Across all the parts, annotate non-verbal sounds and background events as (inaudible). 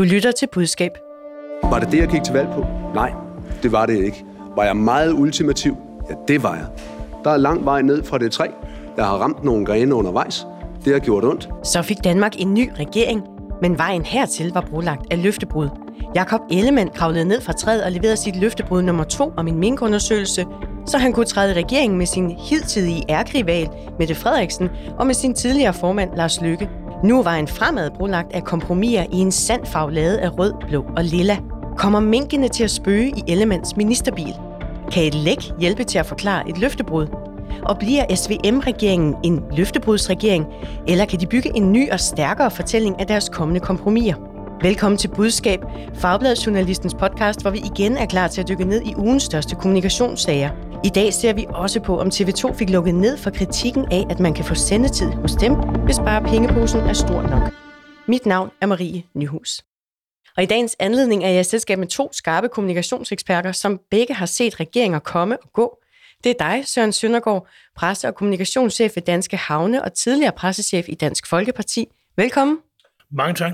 Du lytter til budskab. Var det det, jeg gik til valg på? Nej, det var det ikke. Var jeg meget ultimativ? Ja, det var jeg. Der er lang vej ned fra det træ. Jeg har ramt nogle grene undervejs. Det har gjort ondt. Så fik Danmark en ny regering, men vejen hertil var brolagt af løftebrud. Jakob Ellemann kravlede ned fra træet og leverede sit løftebrud nummer to om en minkundersøgelse, så han kunne træde i regeringen med sin hidtidige ærkrival Mette Frederiksen og med sin tidligere formand Lars Lykke. Nu var en fremad brolagt af kompromiser i en sand lavet af rød, blå og lilla. Kommer minkene til at spøge i Ellemands ministerbil? Kan et læk hjælpe til at forklare et løftebrud? Og bliver SVM-regeringen en løftebrudsregering, eller kan de bygge en ny og stærkere fortælling af deres kommende kompromiser? Velkommen til Budskab, Fagbladjournalistens podcast, hvor vi igen er klar til at dykke ned i ugens største kommunikationssager. I dag ser vi også på, om TV2 fik lukket ned for kritikken af, at man kan få sendetid hos dem, hvis bare pengeposen er stor nok. Mit navn er Marie Nyhus. Og i dagens anledning er jeg i selskab med to skarpe kommunikationseksperter, som begge har set regeringer komme og gå. Det er dig, Søren Søndergaard, presse- og kommunikationschef ved Danske Havne og tidligere pressechef i Dansk Folkeparti. Velkommen. Mange tak.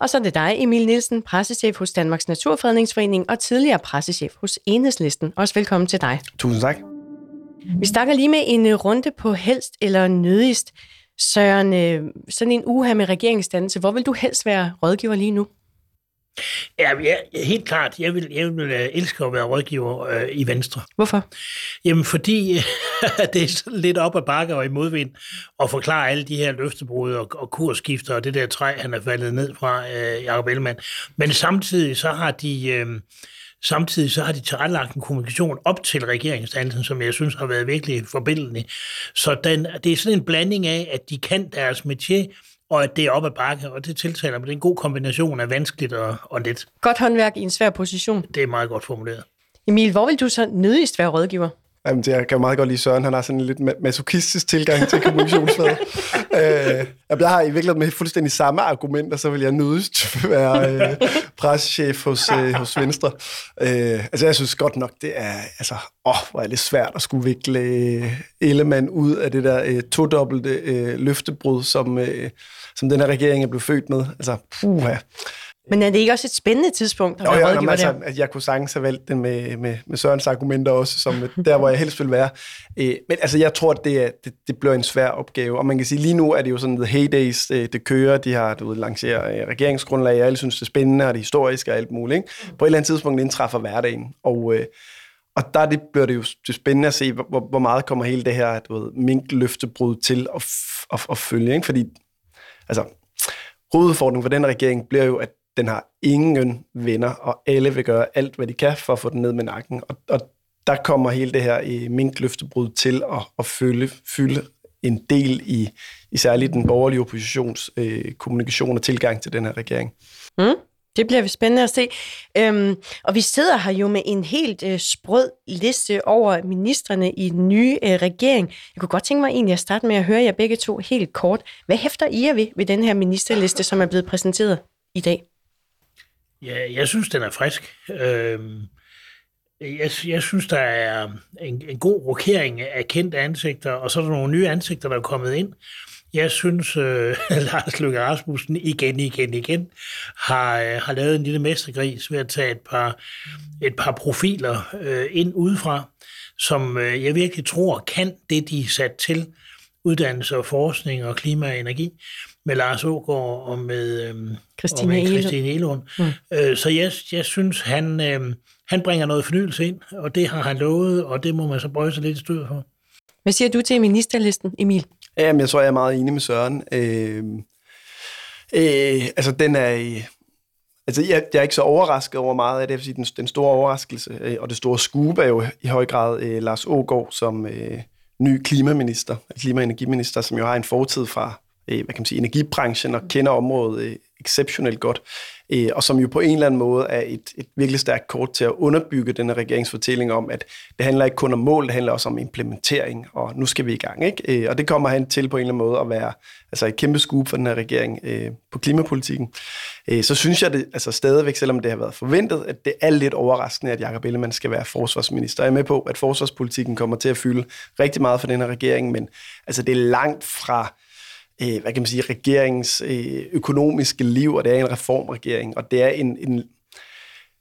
Og så er det dig, Emil Nielsen, pressechef hos Danmarks Naturfredningsforening og tidligere pressechef hos Enhedslisten. Også velkommen til dig. Tusind tak. Vi snakker lige med en øh, runde på helst eller nødigst. Søren, øh, sådan en uge her med regeringsdannelse, hvor vil du helst være rådgiver lige nu? Ja, ja helt klart. Jeg vil, jeg vil uh, elske at være rådgiver uh, i Venstre. Hvorfor? Jamen, fordi (laughs) det er sådan lidt op ad bakke og i modvind at forklare alle de her løftebrud og, og kursskifter og det der træ, han er faldet ned fra, uh, Jacob Ellemann. Men samtidig så har de... Uh, Samtidig så har de tilrettelagt en kommunikation op til regeringsdannelsen, som jeg synes har været virkelig forbindelig. Så den, det er sådan en blanding af, at de kan deres métier, og at det er op ad bakke, og det tiltaler mig. Det er en god kombination af vanskeligt og, og let. Godt håndværk i en svær position. Det er meget godt formuleret. Emil, hvor vil du så nødigst være rådgiver? Jamen, det, jeg kan meget godt lide Søren. Han har sådan en lidt masochistisk tilgang til kommunikationsfaget. (laughs) øh, jeg har i virkeligheden med fuldstændig samme argumenter, så vil jeg nødigst være øh, pressechef hos, øh, hos Venstre. Øh, altså, jeg synes godt nok, det er, altså, åh, hvor er det svært at skulle vikle øh, Ellemann ud af det der øh, todobbelte øh, løftebrud, som, øh, som den her regering er blevet født med. Altså, puha. Men er det ikke også et spændende tidspunkt at være rådgiver altså, at jeg kunne sagtens have valgt den med, med, med Sørens argumenter også, som der, hvor jeg helst vil være. Øh, men altså, jeg tror, at det, er, det, det bliver en svær opgave. Og man kan sige, lige nu er det jo sådan, the heydays, det, det kører. De har du ved, lanceret øh, regeringsgrundlag, og alle synes, det er spændende, og det er historisk og alt muligt. Ikke? På et eller andet tidspunkt indtræffer hverdagen. Og, øh, og der det bliver det jo det spændende at se, hvor, hvor meget kommer hele det her du ved, minkløftebrud til at, at, at følge. Ikke? Fordi altså, hovedudfordringen for den regering bliver jo, at den har ingen venner, og alle vil gøre alt, hvad de kan for at få den ned med nakken. Og, og der kommer hele det her i minkløftebrud til at, at fylde, fylde en del i, i særligt den borgerlige oppositions øh, kommunikation og tilgang til den her regering. Mm. Det bliver vi spændende at se. Øhm, og vi sidder her jo med en helt øh, sprød liste over ministerne i den nye øh, regering. Jeg kunne godt tænke mig egentlig at starte med at høre jer begge to helt kort. Hvad hæfter I jer ved, ved den her ministerliste, som er blevet præsenteret i dag? Ja, jeg synes, den er frisk. Øhm, jeg, jeg synes, der er en, en god rokering af kendte ansigter, og så er der nogle nye ansigter, der er kommet ind. Jeg synes, øh, (laughs) Lars Løkke Rasmussen igen, igen, igen har, øh, har lavet en lille mestergris ved at tage et par, et par profiler øh, ind udefra, som øh, jeg virkelig tror kan det, de er sat til, uddannelse og forskning og klima og energi, med Lars Ågaard og med, øhm, Christine, og med. Christine Elund. Mm. Øh, så jeg, jeg synes, han, øh, han bringer noget fornyelse ind, og det har han lovet, og det må man så bøje sig lidt i styr for. Hvad siger du til ministerlisten, Emil? Jamen, jeg tror, jeg er meget enig med Søren. Øh, øh, altså, den er... Altså, jeg, jeg er ikke så overrasket over meget af det, fordi den, den store overraskelse øh, og det store skub er jo i høj grad øh, Lars Ågaard som øh, ny klimaminister, klima- og energiminister, som jo har en fortid fra øh, hvad kan man sige, energibranchen og kender området øh, exceptionelt godt, øh, og som jo på en eller anden måde er et, et virkelig stærkt kort til at underbygge denne regeringsfortælling om, at det handler ikke kun om mål, det handler også om implementering, og nu skal vi i gang. Ikke? Øh, og det kommer han til på en eller anden måde at være altså et kæmpe skub for den her regering øh, på klimapolitikken. Øh, så synes jeg det altså stadigvæk, selvom det har været forventet, at det er lidt overraskende, at Jacob Ellemann skal være forsvarsminister. Jeg er med på, at forsvarspolitikken kommer til at fylde rigtig meget for den her regering, men altså det er langt fra øh, hvad kan man sige, regeringens øh, økonomiske liv, og det er en reformregering, og det er en, en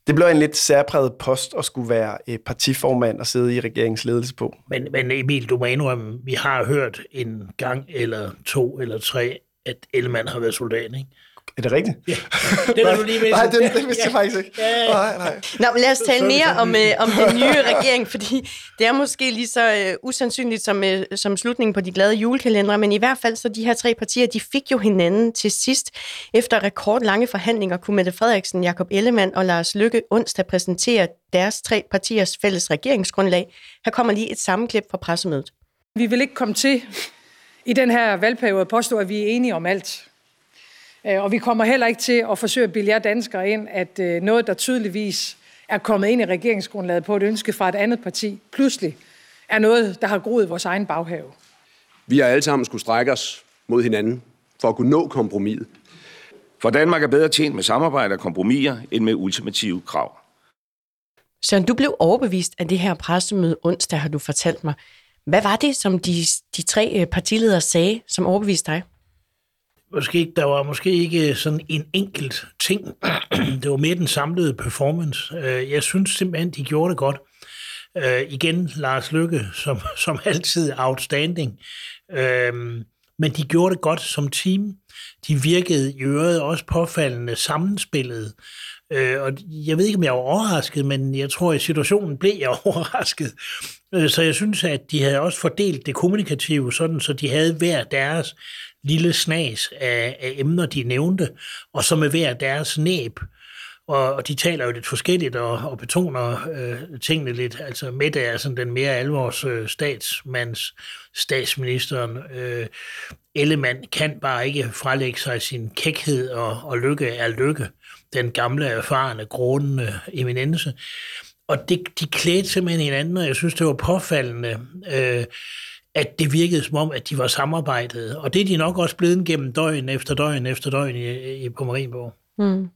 det bliver en lidt særpræget post at skulle være øh, partiformand og sidde i regeringens ledelse på. Men, men Emil, du må indrømme, vi har hørt en gang eller to eller tre, at Ellemann har været soldat, ikke? Er det rigtigt? Ja, det er du lige med. (laughs) nej, det, det vidste jeg faktisk ikke. Ja, ja. Nej, nej. Nå, men lad os tale mere om, øh, om den nye regering, fordi det er måske lige så øh, usandsynligt som, øh, som slutningen på de glade julekalendere, men i hvert fald så de her tre partier, de fik jo hinanden til sidst. Efter rekordlange forhandlinger kunne Mette Frederiksen, Jakob Ellemann og Lars Lykke onsdag præsentere deres tre partiers fælles regeringsgrundlag. Her kommer lige et sammenklip fra pressemødet. Vi vil ikke komme til i den her valgperiode at påstå, at vi er enige om alt. Øh, Og vi kommer heller ikke til at forsøge at bilde jer danskere ind, at øh, noget, der tydeligvis er kommet ind i regeringsgrundlaget på et ønske fra et andet parti, pludselig er noget, der har groet i vores egen baghave. Vi har alle sammen skulle strække os mod hinanden for at kunne nå kompromiset. For Danmark er bedre tjent med samarbejde og kompromiser end med ultimative krav. Søren, du blev overbevist af det her pressemøde onsdag, har du fortalt mig. Hvad var det, som de, de tre øh, partiledere sagde, som overbeviste dig? Måske, der var måske ikke sådan en enkelt ting. (clears throat) det var mere den samlede performance. Øh, jeg synes simpelthen, de gjorde det godt. Øh, igen, Lars Lykke, som, (laughs) som altid outstanding. Øh, men de gjorde det godt som team. De virkede i øvrigt også påfaldende sammenspillet. Øh, og jeg ved ikke, om jeg var overrasket, men jeg tror, i situationen blev jeg (laughs) overrasket. Øh, så jeg synes, at de havde også fordelt det kommunikative, sådan så de havde hver deres lille snas af, af emner, de nævnte, og så med hver deres næb. Og, og de taler jo lidt forskelligt og, og betoner øh, tingene lidt. Altså Mette er sådan den mere alvors øh, statsmands, statsministeren. Øh, Ellemann kan bare ikke frelægge sig sin kækhed, og, og lykke er lykke. Den gamle, erfarne, grånende eminence. Og det, de klædte simpelthen hinanden, og jeg synes, det var påfaldende, øh, at det virkede som om, at de var samarbejdet. Og det er de nok også blevet gennem døgn efter døgn efter døgn i, i, på Marienborg. Mm.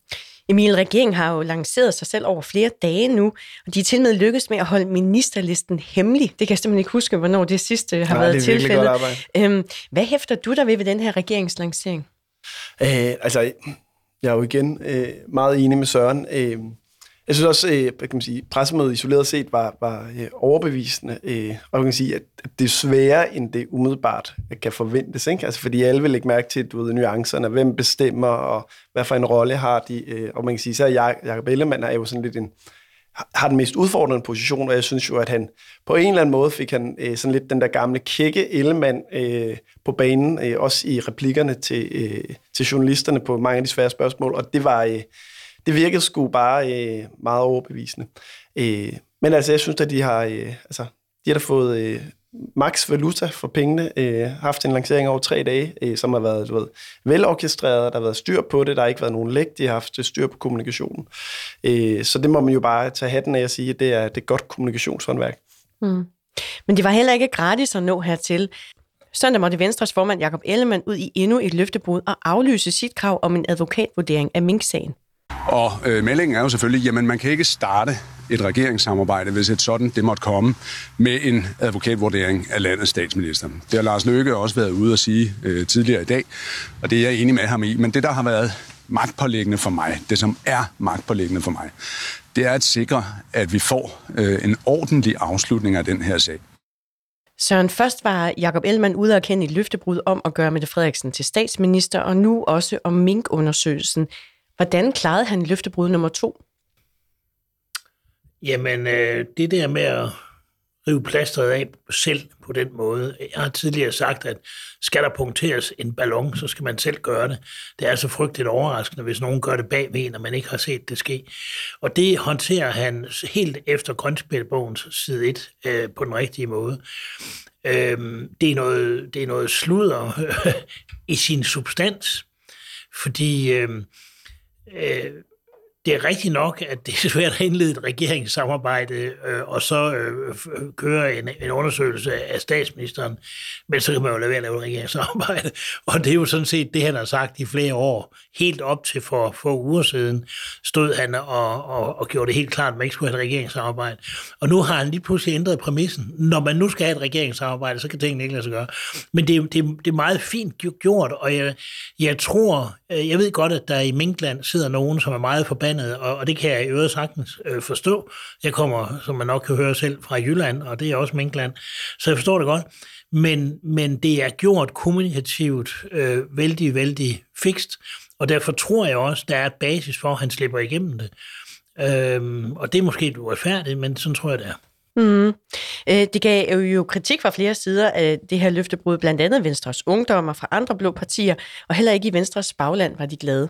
Emil, regeringen har jo lanceret sig selv over flere dage nu, og de er til med lykkes med at holde ministerlisten hemmelig. Det kan jeg simpelthen ikke huske, hvornår det sidste har Nej, været tilfældet. Øhm, hvad hæfter du der ved ved den her regeringslancering? Øh, altså, jeg er jo igen øh, meget enig med Søren. Øh, jeg synes også, øh, kan man sige, pressemødet isoleret set var, var øh, overbevisende, øh, og man kan sige, at at det er sværere, end det umiddelbart øh, kan forventes. Ikke? Altså, fordi alle vil lægge mærke til du ved, nuancerne, hvem bestemmer, og hvad for en rolle har de. Øh, og man kan sige, så Jacob Ellemann er jo sådan lidt en, har den mest udfordrende position, og jeg synes jo, at han på en eller anden måde fik han øh, sådan lidt den der gamle kække Ellemann øh, på banen, øh, også i replikkerne til, øh, til journalisterne på mange af de svære spørgsmål, og det var... Øh, det virkede sgu bare øh, meget overbevisende. Øh, men altså, jeg synes, at de har, øh, altså, de har da fået øh, max valuta for pengene, øh, haft en lancering over tre dage, øh, som har været du ved, velorkestreret, der har været styr på det, der har ikke været nogen læk, de har haft styr på kommunikationen. Øh, så det må man jo bare tage hatten af og sige, at det er, det er godt kommunikationshåndværk. Mm. Men det var heller ikke gratis at nå hertil. Søndag måtte Venstres formand Jakob Ellemann ud i endnu et løftebrud og aflyse sit krav om en advokatvurdering af Mink-sagen. Og øh, meldingen er jo selvfølgelig, jamen man kan ikke starte et regeringssamarbejde, hvis et sådan det måtte komme, med en advokatvurdering af landets statsminister. Det har Lars Løkke også været ude at sige øh, tidligere i dag, og det er jeg enig med ham i. Men det, der har været magtpålæggende for mig, det som er magtpålæggende for mig, det er at sikre, at vi får øh, en ordentlig afslutning af den her sag. Søren, først var Jakob Ellemann ude at kende et løftebrud om at gøre Mette Frederiksen til statsminister, og nu også om minkundersøgelsen. Hvordan klarede han løftebrud nummer to? Jamen, øh, det der med at rive plasteret af selv på den måde. Jeg har tidligere sagt, at skal der punkteres en ballon, så skal man selv gøre det. Det er altså frygteligt overraskende, hvis nogen gør det bagved, når en, man ikke har set det ske. Og det håndterer han helt efter grønspilbogens side 1 øh, på den rigtige måde. Øh, det, er noget, det er noget sludder (laughs) i sin substans, fordi øh, øh, det er rigtigt nok, at det er svært at indlede et regeringssamarbejde øh, og så øh, øh, køre en, en undersøgelse af statsministeren, men så kan man jo lade være at lave et regeringssamarbejde. (laughs) Og det er jo sådan set det, han har sagt i flere år. Helt op til for få uger siden stod han og, og, og gjorde det helt klart, at man ikke skulle have et regeringssamarbejde. Og nu har han lige pludselig ændret præmissen. Når man nu skal have et regeringssamarbejde, så kan tingene ikke lade sig gøre. Men det, det, det er meget fint gjort, og jeg, jeg tror, øh, jeg ved godt, at der i Minkland sidder nogen, som er meget forbandet, og, og det kan jeg i øvrigt sagtens øh, forstå. Jeg kommer, som man nok kan høre selv, fra Jylland, og det er også Minkland, så jeg forstår det godt. Men, men det er gjort kommunikativt øh, vældig, vældig fikst, og derfor tror jeg også, der er et basis for, at han slipper igennem det. Øhm, og det er måske uretfærdigt, men sådan tror jeg, det er. Mm. Det gav jo kritik fra flere sider af det her løftebrud, blandt andet Venstres ungdommer fra andre blå partier, og heller ikke i Venstres bagland var de glade.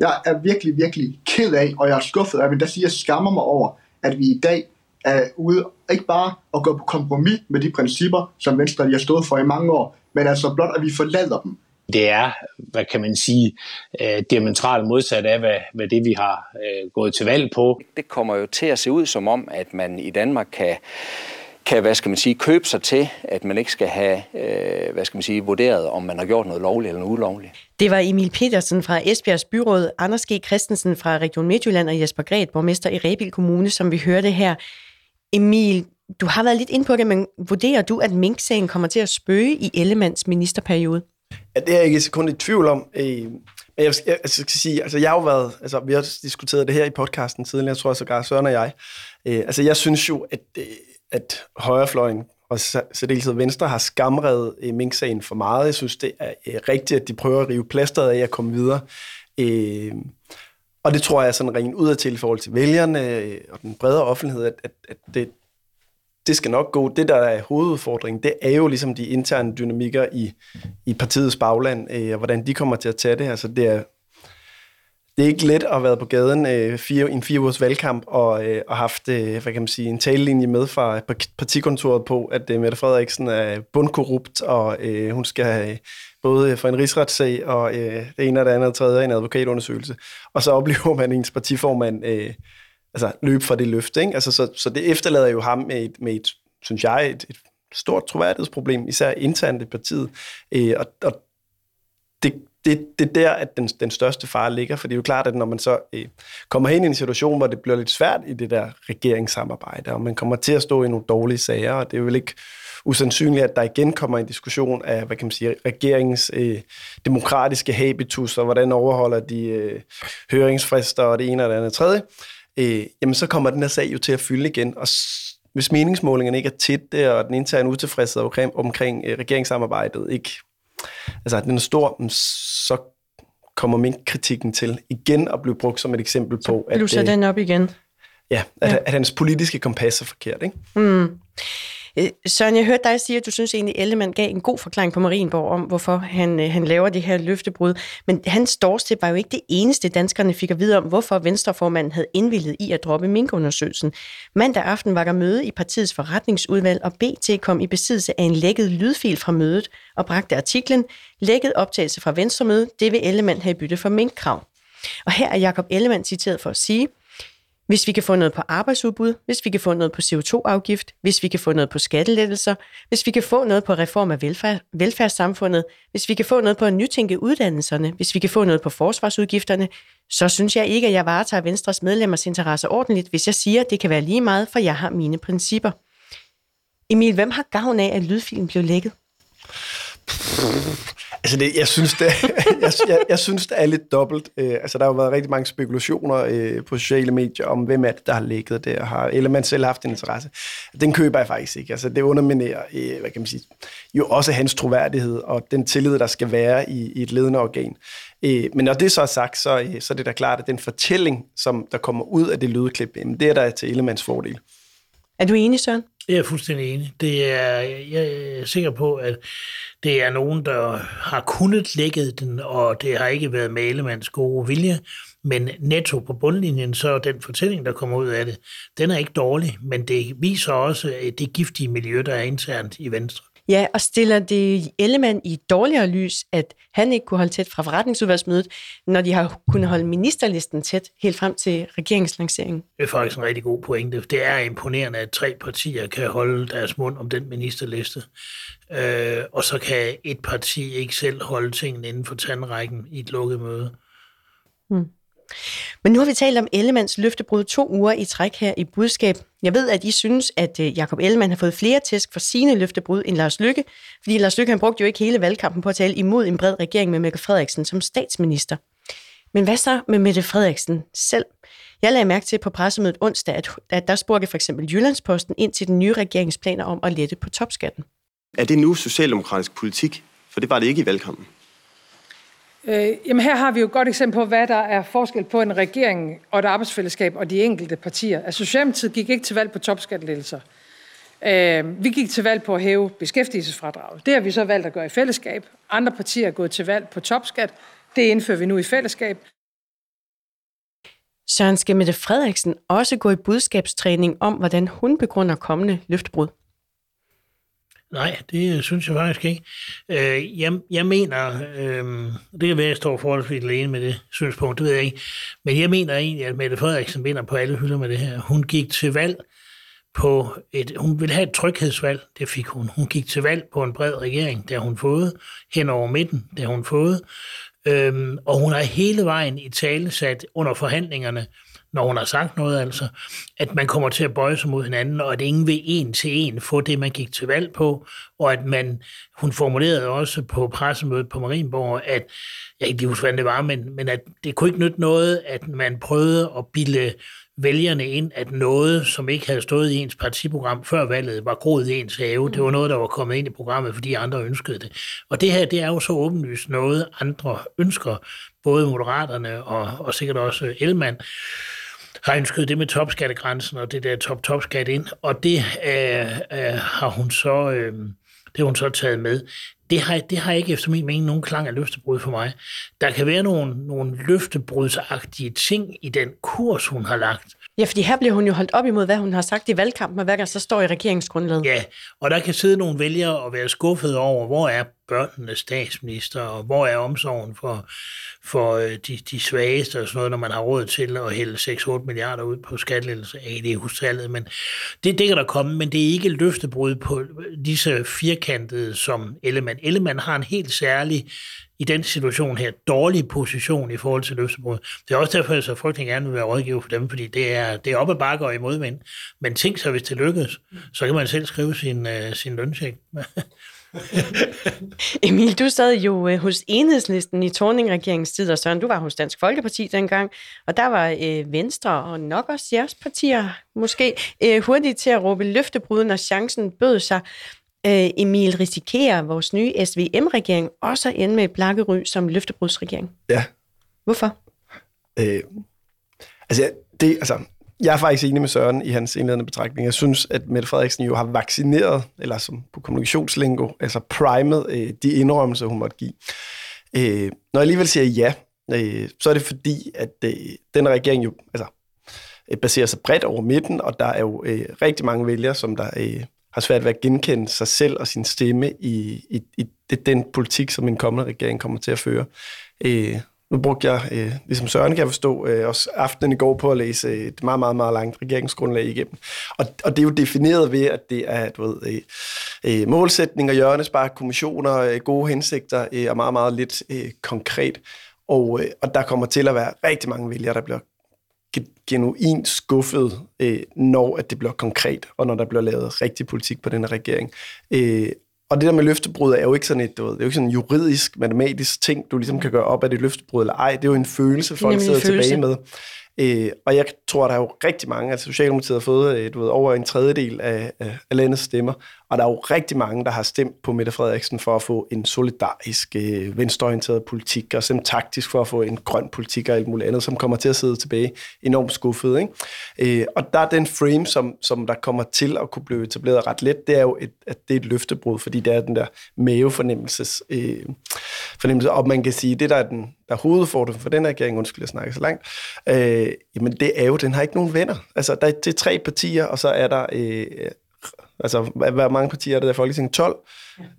Jeg er virkelig, virkelig ked af, og jeg er skuffet af, men der siger, jeg skammer mig over, at vi i dag er ude ikke bare at gå på kompromis med de principper, som Venstre de har stået for i mange år, men altså blot, at vi forlader dem. Det er, hvad kan man sige, øh, diametralt modsat af, hvad, hvad det vi har øh, gået til valg på. Det kommer jo til at se ud som om, at man i Danmark kan kan, hvad skal man sige, købe sig til, at man ikke skal have, øh, hvad skal man sige, vurderet, om man har gjort noget lovligt eller noget ulovligt. Det var Emil Petersen fra Esbjergs byråd, Anders G. Christensen fra Region Midtjylland og Jesper Gret, borgmester i Rebil Kommune, som vi hørte her. Emil, du har været lidt ind på det, men vurderer du, at Mink-sagen kommer til at spøge i Ellemands ministerperiode? Ja, det er jeg ikke kun i tvivl om. Øh, men jeg, jeg, jeg skal sige, altså jeg har jo været, altså vi har diskuteret det her i podcasten tidligere, jeg tror sågar Søren og jeg. Øh, altså jeg synes jo, at, øh, at højrefløjen og særdeleshed Venstre har skamredet øh, Mink-sagen for meget. Jeg synes, det er øh, rigtigt, at de prøver at rive plasteret af at komme videre. Øh, og det tror jeg er sådan rent udadtil i forhold til vælgerne og den bredere offentlighed, at, at, at det, det skal nok gå. Det, der er hovedudfordringen, det er jo ligesom de interne dynamikker i, i partiets bagland, øh, og hvordan de kommer til at tage det. Altså, det er, det er ikke let at have været på gaden øh, fire, en fire ugers valgkamp og, øh, og haft øh, hvad kan man sige, en talelinje med fra partikontoret på, at øh, Mette Frederiksen er bundkorrupt, og øh, hun skal have øh, både for en rigsretssag og øh, det ene og det andet og tredje en advokatundersøgelse. Og så oplever man ens partiformand øh, altså, løbe fra det løfte. Ikke? Altså, så, så det efterlader jo ham med et, med et synes jeg, et, et stort troværdighedsproblem, især internt i partiet. Øh, og, og det, det, det er der, at den, den største fare ligger, for det er jo klart, at når man så øh, kommer hen i en situation, hvor det bliver lidt svært i det der regeringssamarbejde, og man kommer til at stå i nogle dårlige sager, og det er jo ikke usandsynligt, at der igen kommer en diskussion af, hvad kan man sige, regeringens øh, demokratiske habitus, og hvordan overholder de øh, høringsfrister og det ene og det andet tredje øh, jamen så kommer den her sag jo til at fylde igen. Og hvis meningsmålingerne ikke er tætte, og den interne utilfredshed omkring, omkring øh, regeringssamarbejdet ikke, altså den er stor, så kommer min-kritikken til igen at blive brugt som et eksempel på, at... Blusser øh, den op igen. Ja, at, ja. at hans politiske kompas er forkert, ikke? Mm. Øh, Søren, jeg hørte dig sige, at du synes egentlig, Ellemann gav en god forklaring på Marienborg om, hvorfor han, øh, han laver det her løftebrud. Men hans dårstip var jo ikke det eneste, danskerne fik at vide om, hvorfor Venstreformanden havde indvillet i at droppe minkundersøgelsen. Mandag aften var der møde i partiets forretningsudvalg, og BT kom i besiddelse af en lækket lydfil fra mødet og bragte artiklen Lækket optagelse fra Venstremødet, det vil Ellemann have bytte for minkkrav. Og her er Jakob Ellemann citeret for at sige, hvis vi kan få noget på arbejdsudbud, hvis vi kan få noget på CO2-afgift, hvis vi kan få noget på skattelettelser, hvis vi kan få noget på reform af velfærd, velfærdssamfundet, hvis vi kan få noget på at nytænke uddannelserne, hvis vi kan få noget på forsvarsudgifterne, så synes jeg ikke, at jeg varetager Venstres medlemmers interesser ordentligt, hvis jeg siger, at det kan være lige meget, for jeg har mine principper. Emil, hvem har gavn af, at lydfilen blev lækket? Altså, det, jeg, synes, det, (laughs) jeg, jeg, jeg synes, det er lidt dobbelt. Øh, altså, der har jo været rigtig mange spekulationer øh, på sociale medier om, hvem er det, der har lægget det, og har man selv haft en interesse. Den køber jeg faktisk ikke. Altså, det underminerer, øh, hvad kan man sige, jo også hans troværdighed og den tillid, der skal være i, i et ledende organ. Øh, men når det så er sagt, så, øh, så er det da klart, at den fortælling, som der kommer ud af det lydklip, det er der til Ellemands fordel. Er du enig, Søren? Jeg er fuldstændig enig. Det er, jeg er sikker på, at det er nogen, der har kunnet lægge den, og det har ikke været Malemands gode vilje, men netto på bundlinjen, så den fortælling, der kommer ud af det, den er ikke dårlig, men det viser også det giftige miljø, der er internt i Venstre. Ja, og stiller det Ellemann i dårligere lys, at han ikke kunne holde tæt fra forretningsudvalgsmødet, når de har kunnet holde ministerlisten tæt helt frem til regeringslanceringen? Det er faktisk en rigtig god pointe. Det er imponerende, at tre partier kan holde deres mund om den ministerliste. Øh, og så kan et parti ikke selv holde tingene inden for tandrækken i et lukket møde. Hmm. Men nu har vi talt om Ellemands løftebrud to uger i træk her i budskab. Jeg ved, at I synes, at øh, Jakob Ellemann har fået flere tæsk for sine løftebrud end Lars Lykke, fordi Lars Lykke han brugte jo ikke hele valgkampen på at tale imod en bred regering med Mette Frederiksen som statsminister. Men hvad så med Mette Frederiksen selv? Jeg lagde mærke til på pressemødet onsdag, at, at der spurgte for eksempel Jyllandsposten ind til den nye regeringsplaner om at lette på topskatten. Er det nu socialdemokratisk politik? For det var det ikke i valgkampen. Øh, jamen her har vi jo et godt eksempel på, hvad der er forskel på en regering og et arbejdsfællesskab og de enkelte partier. Altså Socialdemokratiet gik ikke til valg på topskattelettelser. Øh, vi gik til valg på at hæve beskæftigelsesfradraget. Det har vi så valgt at gøre i fællesskab. Andre partier er gået til valg på topskat. Det indfører vi nu i fællesskab. Søren skal Mette Frederiksen også gå i budskabstræning om, hvordan hun begrunder kommende løftebrud? Nej, det synes jeg faktisk ikke. Øh, jeg, jeg mener, øh, det kan være, at jeg står forholdsvis alene med det synspunkt, det ved jeg ikke, men jeg mener egentlig, at Mette Frederiksen vinder på alle hylder med det her. Hun gik til valg på et, hun ville have et tryghedsvalg, det fik hun. Hun gik til valg på en bred regering, der hun fået, hen over midten, der hun fået, øhm, og hun har hele vejen i tale sat under forhandlingerne, når hun har sagt noget altså, at man kommer til at bøje sig mod hinanden, og at ingen vil en til en få det, man gik til valg på, og at man, hun formulerede også på pressemødet på Marienborg, at, jeg ikke lige husker, hvordan det var, men, men at det kunne ikke nytte noget, at man prøvede at bilde vælgerne ind, at noget, som ikke havde stået i ens partiprogram før valget, var groet i ens have. Det var noget, der var kommet ind i programmet, fordi andre ønskede det. Og det her, det er jo så åbenlyst noget, andre ønsker, både Moderaterne og, og sikkert også Elmand ønsket det med topskattegrænsen og det der top-top-skat ind, og det øh, øh, har hun så, øh, det har hun så taget med. Det har, det har ikke efter min mening nogen klang af løftebrud for mig. Der kan være nogle, nogle løftebrudsagtige ting i den kurs, hun har lagt. Ja, fordi her bliver hun jo holdt op imod, hvad hun har sagt i valgkampen, og hver gang så står i regeringsgrundlaget. Ja, og der kan sidde nogle vælgere og være skuffet over, hvor er børnenes statsminister, og hvor er omsorgen for, for øh, de, de svageste og sådan noget, når man har råd til at hælde 6-8 milliarder ud på skattelettelse. af det hustallet, men det, det kan der komme, men det er ikke løftebrud på disse firkantede som Ellemann. Ellemann har en helt særlig i den situation her dårlig position i forhold til løftebrud. Det er også derfor, at jeg så frygtelig gerne vil være rådgiver for dem, fordi det er, det er op ad bakke og i modvind. Men tænk så, hvis det lykkes, så kan man selv skrive sin, uh, sin løncheck. (laughs) (laughs) Emil, du sad jo øh, hos enhedslisten i Torning-regeringens tid, og Søren, du var hos Dansk Folkeparti dengang, og der var øh, Venstre og nok også jeres partier måske øh, hurtigt til at råbe løftebrud, når chancen bød sig. Øh, Emil, risikerer vores nye SVM-regering også at ende med et blakkery som løftebrudsregering? Ja. Hvorfor? Øh, altså, det, altså, jeg er faktisk enig med Søren i hans indledende betragtning. Jeg synes, at Mette Frederiksen jo har vaccineret, eller som på kommunikationslingo, altså primet øh, de indrømmelser, hun måtte give. Øh, når jeg alligevel siger ja, øh, så er det fordi, at øh, den regering jo altså, øh, baserer sig bredt over midten, og der er jo øh, rigtig mange vælgere, som der øh, har svært ved at genkende sig selv og sin stemme i, i, i den politik, som en kommende regering kommer til at føre. Øh, nu brugte jeg, øh, ligesom Søren kan jeg forstå, øh, også aftenen i går på at læse et meget, meget, meget langt regeringsgrundlag igennem. Og, og det er jo defineret ved, at det er du ved, øh, øh målsætninger, hjørnespark, kommissioner, øh, gode hensigter øh, og meget, meget lidt øh, konkret. Og, øh, og der kommer til at være rigtig mange vælgere, der bliver genuint skuffet, øh, når at det bliver konkret, og når der bliver lavet rigtig politik på den her regering. Øh, og det der med løftebrud er jo ikke sådan et, du ved, det er jo ikke sådan en juridisk, matematisk ting, du ligesom kan gøre op, af det løftebrud eller ej. Det er jo en følelse, folk sidder følelse. tilbage med. Øh, og jeg tror, der er jo rigtig mange, altså Socialdemokratiet har fået øh, du ved, over en tredjedel af, af landets stemmer, og der er jo rigtig mange, der har stemt på Mette Frederiksen for at få en solidarisk, øh, venstreorienteret politik, og stemt taktisk for at få en grøn politik og alt muligt andet, som kommer til at sidde tilbage enormt skuffet. Ikke? Øh, og der er den frame, som, som der kommer til at kunne blive etableret ret let, det er jo, et, at det er et løftebrud, fordi det er den der mavefornemmelses øh, fornemmelse, og man kan sige, det der er den der er hovedfordelen for den her regering, undskyld, jeg snakker så langt, øh, jamen det er jo, den har ikke nogen venner. Altså, der er, det er tre partier, og så er der øh, Altså, hvor mange partier er der i Folketinget? 12.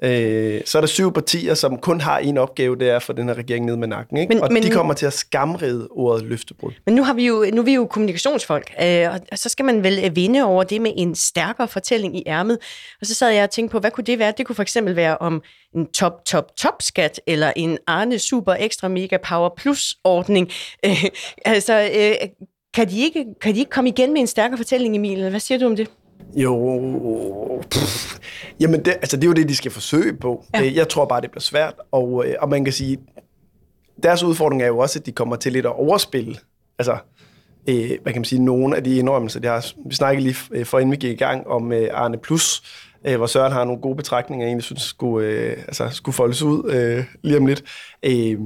Øh, så er der syv partier, som kun har en opgave, det er få den her regering ned med nakken. Ikke? Men- og men- de kommer til at skamrede ordet løftebrud. Men nu, har vi jo, nu er vi jo kommunikationsfolk, øh, og så skal man vel øh, vinde over det med en stærkere fortælling i ærmet. Og så sad jeg og tænkte på, hvad kunne det være? Det kunne for eksempel være om en top, top, top skat, eller en Arne Super Extra Mega Power Plus ordning. (laughs) Øh, altså, øh, kan, de ikke, kan de ikke komme igen med en stærkere fortælling, Emil? Hvad siger du om det? Jo, pff. jamen det, altså det er jo det, de skal forsøge på. Ja. Jeg tror bare, det bliver svært, og, øh, og man kan sige, deres udfordring er jo også, at de kommer til lidt at overspille. Altså, øh, hvad kan man sige, nogle af de indrømmelser, de har. Vi snakkede lige øh, for inden vi gik i gang om øh, Arne Plus, øh, hvor Søren har nogle gode betragtninger, jeg egentlig synes skulle, øh, altså, skulle foldes ud øh, lige om lidt. Øh,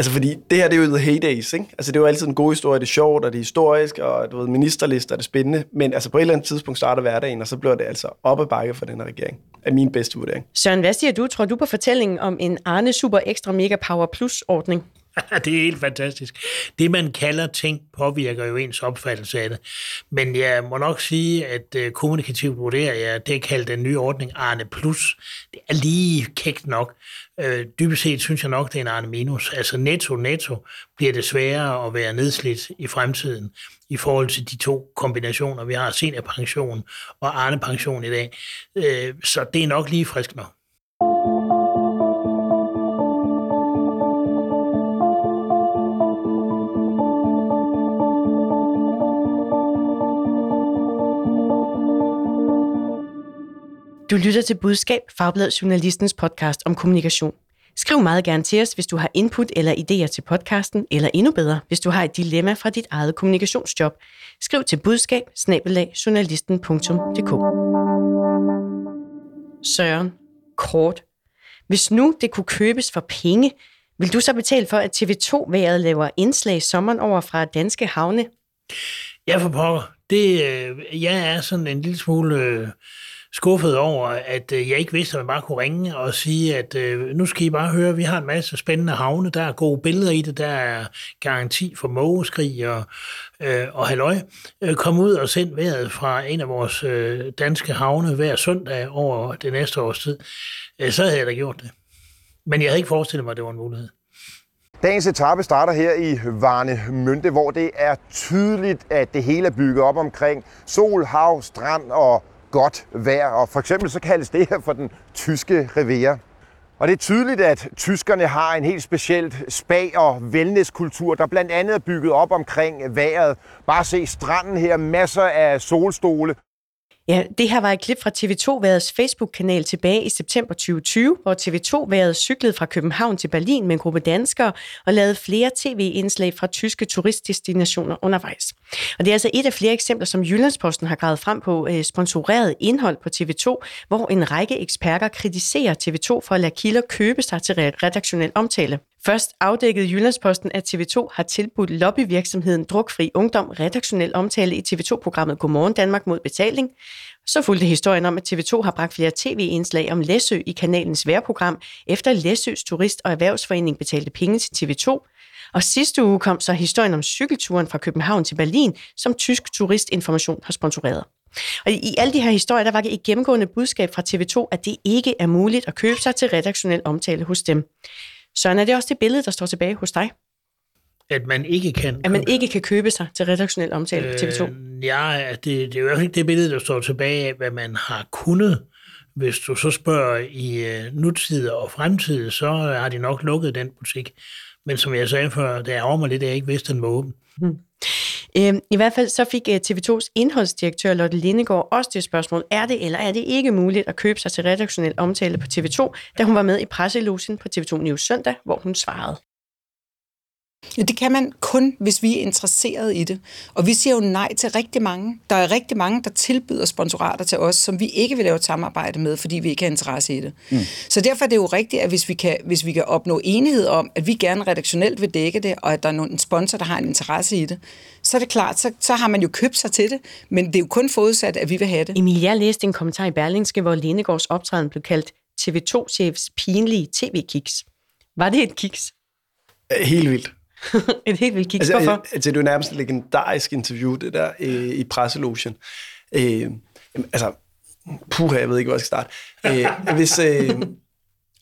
Altså fordi det her, det er jo the heydays, ikke? Altså det er jo altid en god historie, det er sjovt, og det er historisk, og du ved, ministerlister det er spændende. Men altså på et eller andet tidspunkt starter hverdagen, og så bliver det altså op ad bakke for den her regering. Er min bedste vurdering. Søren, hvad siger du? Tror du på fortællingen om en Arne Super Ekstra Mega Power Plus ordning? (laughs) det er helt fantastisk. Det, man kalder ting, påvirker jo ens opfattelse af det. Men jeg må nok sige, at øh, kommunikativt vurderer jeg, det er kaldt den nye ordning Arne Plus. Det er lige kægt nok. Øh, dybest set synes jeg nok, det er en Arne Minus. Altså netto, netto bliver det sværere at være nedslidt i fremtiden i forhold til de to kombinationer, vi har, seniorpension og Arne Pension i dag. Øh, så det er nok lige frisk nok. Du lytter til Budskab, Fagbladet Journalistens podcast om kommunikation. Skriv meget gerne til os, hvis du har input eller idéer til podcasten, eller endnu bedre, hvis du har et dilemma fra dit eget kommunikationsjob. Skriv til budskab Søren, kort. Hvis nu det kunne købes for penge, vil du så betale for, at TV2-været laver indslag sommeren over fra danske havne? Ja, for pokker. Det, øh, jeg er sådan en lille smule øh, skuffet over, at øh, jeg ikke vidste, at man bare kunne ringe og sige, at øh, nu skal I bare høre, vi har en masse spændende havne, der er gode billeder i det, der er garanti for mågeskrig og, øh, og halløj. Øh, kom ud og send vejret fra en af vores øh, danske havne hver søndag over det næste års tid. Så havde jeg da gjort det. Men jeg havde ikke forestillet mig, at det var en mulighed. Dagens etape starter her i Varne Mønte, hvor det er tydeligt, at det hele er bygget op omkring sol, hav, strand og godt vejr. Og for eksempel så kaldes det her for den tyske Riviera. Og det er tydeligt, at tyskerne har en helt speciel spa- og wellnesskultur, der blandt andet er bygget op omkring vejret. Bare se stranden her, masser af solstole. Ja, det her var et klip fra TV2-værets Facebook-kanal tilbage i september 2020, hvor TV2-været cyklede fra København til Berlin med en gruppe danskere og lavede flere tv-indslag fra tyske turistdestinationer undervejs. Og det er altså et af flere eksempler, som Jyllandsposten har gravet frem på øh, sponsoreret indhold på TV2, hvor en række eksperter kritiserer TV2 for at lade kilder købe sig til redaktionel omtale. Først afdækkede Jyllandsposten, at TV2 har tilbudt lobbyvirksomheden Drukfri Ungdom redaktionel omtale i TV2-programmet Godmorgen Danmark mod betaling. Så fulgte historien om, at TV2 har bragt flere tv-indslag om Læsø i kanalens værprogram, efter Læsøs Turist- og Erhvervsforening betalte penge til TV2. Og sidste uge kom så historien om cykelturen fra København til Berlin, som Tysk Turistinformation har sponsoreret. Og i alle de her historier, der var det et gennemgående budskab fra TV2, at det ikke er muligt at købe sig til redaktionel omtale hos dem. Søren, er det også det billede, der står tilbage hos dig? At man ikke kan... At man ikke kan købe sig til redaktionel omtale på TV2? Øh, ja, det, det er jo ikke det billede, der står tilbage af, hvad man har kunnet. Hvis du så spørger i uh, nutid og fremtid, så har de nok lukket den butik. Men som jeg sagde før, det er over mig lidt, at jeg ikke vidste, den var åben. Hmm. Øhm, I hvert fald så fik øh, TV2's indholdsdirektør Lotte Lindegård også det spørgsmål, er det eller er det ikke muligt at købe sig til redaktionel omtale på TV2, da hun var med i presselusen på TV2 News søndag, hvor hun svarede. Ja, det kan man kun, hvis vi er interesseret i det. Og vi siger jo nej til rigtig mange. Der er rigtig mange, der tilbyder sponsorater til os, som vi ikke vil lave et samarbejde med, fordi vi ikke har interesse i det. Mm. Så derfor er det jo rigtigt, at hvis vi, kan, hvis vi kan opnå enighed om, at vi gerne redaktionelt vil dække det, og at der er en sponsor, der har en interesse i det, så er det klart, så, så har man jo købt sig til det, men det er jo kun forudsat, at vi vil have det. Emil, jeg læste en kommentar i Berlingske, hvor Lindegårds optræden blev kaldt TV2-chefs pinlige tv-kiks. Var det et kiks? Helt vildt. (laughs) et helt vildt kiks. Altså, Hvorfor? Altså, det er jo nærmest et legendarisk interview, det der øh, i presselogen. Øh, jamen, altså, Puh, jeg ved ikke, hvor jeg skal starte. Øh, hvis, øh,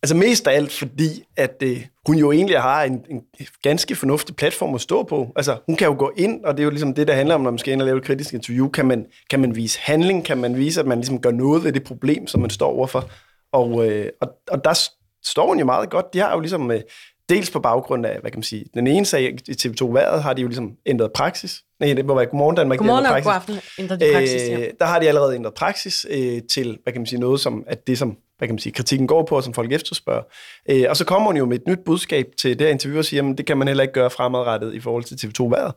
altså mest af alt fordi, at øh, hun jo egentlig har en, en ganske fornuftig platform at stå på. Altså, hun kan jo gå ind, og det er jo ligesom det, der handler om, når man skal ind og lave et kritisk interview. Kan man, kan man vise handling? Kan man vise, at man ligesom gør noget ved det problem, som man står overfor? Og, øh, og, og der står hun jo meget godt. De har jo ligesom, øh, dels på baggrund af, hvad kan man sige, den ene sag i TV2 Været, har de jo ligesom ændret praksis. Nej, det må være Godmorgen Danmark. Godmorgen og god aften ændret de praksis, ja. Øh, der har de allerede ændret praksis øh, til, hvad kan man sige, noget som, at det som, hvad kan man sige, kritikken går på, og som folk efterspørger. Øh, og så kommer hun jo med et nyt budskab til det her interview og siger, at det kan man heller ikke gøre fremadrettet i forhold til TV2 Været.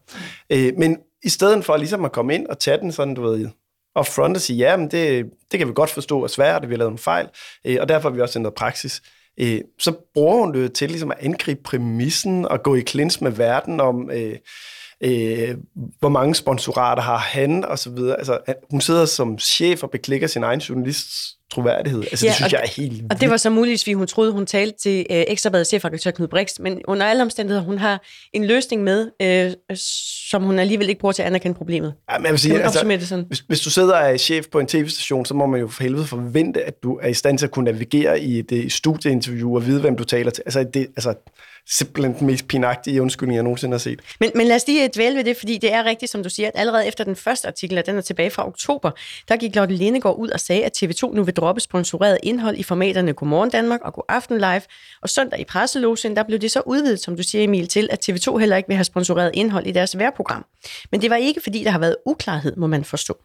Øh, men i stedet for ligesom at komme ind og tage den sådan, du ved, og front og sige, ja, men det, det kan vi godt forstå er svært, at vi har lavet en fejl, øh, og derfor har vi også ændret praksis. Øh, så bruger hun det til ligesom at angribe præmissen og gå i klins med verden om, øh, øh, hvor mange sponsorater har han, og så videre. Altså, hun sidder som chef og beklikker sin egen journalists troværdighed. Altså, ja, det synes jeg er helt vildt. Og det var så muligvis, fordi hun troede, hun talte til øh, Ekstrabladets chefredaktør Knud Brix, men under alle omstændigheder, hun har en løsning med, øh, som hun alligevel ikke bruger til at anerkende problemet. Ja, men jeg vil sige, altså, det sådan? Hvis, hvis du sidder og er chef på en tv-station, så må man jo for helvede forvente, at du er i stand til at kunne navigere i et, et studieinterview og vide, hvem du taler til. Altså, det, altså, simpelthen den mest pinagtige undskyldning, jeg nogensinde har set. Men, men lad os lige dvæle ved det, fordi det er rigtigt, som du siger, at allerede efter den første artikel, at den er tilbage fra oktober, der gik Lotte Lindegård ud og sagde, at TV2 nu vil droppe sponsoreret indhold i formaterne Godmorgen Danmark og God Aften Live. Og søndag i presselogen, der blev det så udvidet, som du siger Emil, til, at TV2 heller ikke vil have sponsoreret indhold i deres værprogram. Men det var ikke, fordi der har været uklarhed, må man forstå.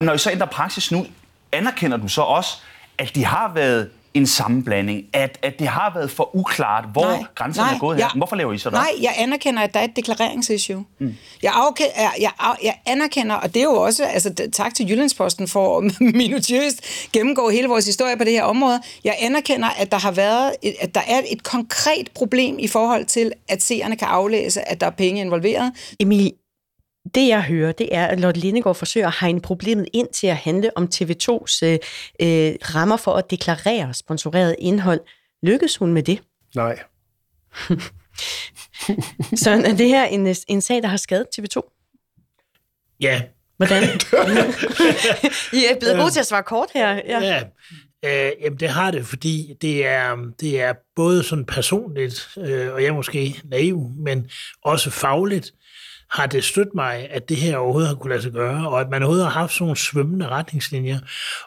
Når I så ændrer praksis nu, anerkender du så også, at de har været en sammenblanding, at, at det har været for uklart, hvor nej, grænserne nej, er gået her. Jeg, Hvorfor laver I så det? Nej, jeg anerkender, at der er et deklareringsissue. Mm. Jeg, afke, jeg, jeg, jeg anerkender, og det er jo også, altså tak til Jyllandsposten for at (laughs) minutiøst gennemgå hele vores historie på det her område. Jeg anerkender, at der har været, et, at der er et konkret problem i forhold til, at seerne kan aflæse, at der er penge involveret. Emil, det jeg hører, det er, at Lotte Lindegård forsøger at hegne problemet ind til at handle om TV2's øh, øh, rammer for at deklarere sponsoreret indhold. Lykkes hun med det? Nej. (laughs) Så er det her en, en sag, der har skadet TV2? Ja. Hvordan? (laughs) I er blevet gode til at svare kort her. Ja. ja. Øh, jamen det har det, fordi det er, det er både sådan personligt, øh, og jeg er måske naiv, men også fagligt, har det stødt mig, at det her overhovedet har kunne lade sig gøre, og at man overhovedet har haft sådan nogle svømmende retningslinjer.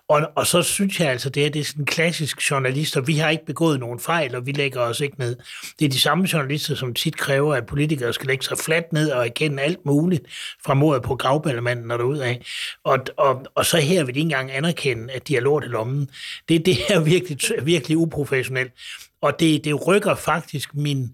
Og, og så synes jeg altså, det her det er sådan klassisk journalister. Vi har ikke begået nogen fejl, og vi lægger os ikke ned. Det er de samme journalister, som tit kræver, at politikere skal lægge sig fladt ned og erkende alt muligt fra mordet på gravballemanden og derudaf. Og, og, og så her vil de ikke engang anerkende, at de har lort i lommen. Det, det er (laughs) virkelig, virkelig uprofessionelt. Og det, det rykker faktisk min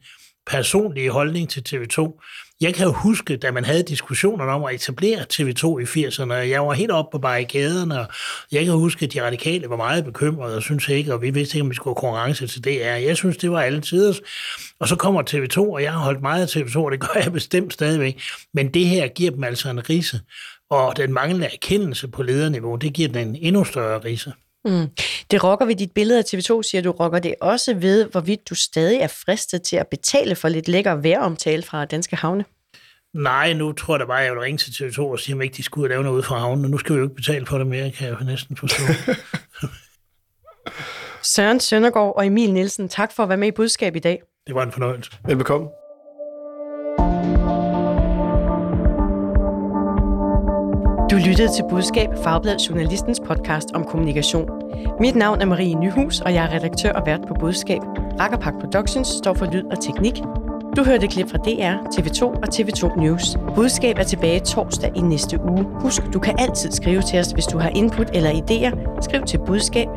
personlige holdning til TV2. Jeg kan jo huske, da man havde diskussionerne om at etablere TV2 i 80'erne, jeg var helt oppe på barrikaderne, og jeg kan huske, at de radikale var meget bekymrede, og synes ikke, og vi vidste ikke, om vi skulle konkurrence til DR. Jeg synes, det var alle tider. Og så kommer TV2, og jeg har holdt meget af TV2, og det gør jeg bestemt stadigvæk. Men det her giver dem altså en rise. Og den manglende erkendelse på lederniveau, det giver den en endnu større rise. Mm. Det rokker ved dit billede af TV2, siger du. Rokker det også ved, hvorvidt du stadig er fristet til at betale for lidt lækker væromtale fra Danske Havne? Nej, nu tror jeg da bare, at jeg vil ringe til TV2 og sige, om ikke de skulle lave noget ud fra havnen. Nu skal vi jo ikke betale for det mere, kan jeg jo næsten forstå. (laughs) Søren Søndergaard og Emil Nielsen, tak for at være med i budskab i dag. Det var en fornøjelse. Velbekomme. Du lyttede til Budskab, Fagblad Journalistens podcast om kommunikation. Mit navn er Marie Nyhus, og jeg er redaktør og vært på Budskab. Rakkerpak Productions står for lyd og teknik. Du hørte et klip fra DR, TV2 og TV2 News. Budskab er tilbage torsdag i næste uge. Husk, du kan altid skrive til os, hvis du har input eller idéer. Skriv til budskab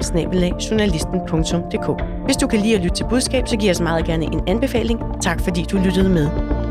Hvis du kan lide at lytte til budskab, så giv os meget gerne en anbefaling. Tak fordi du lyttede med.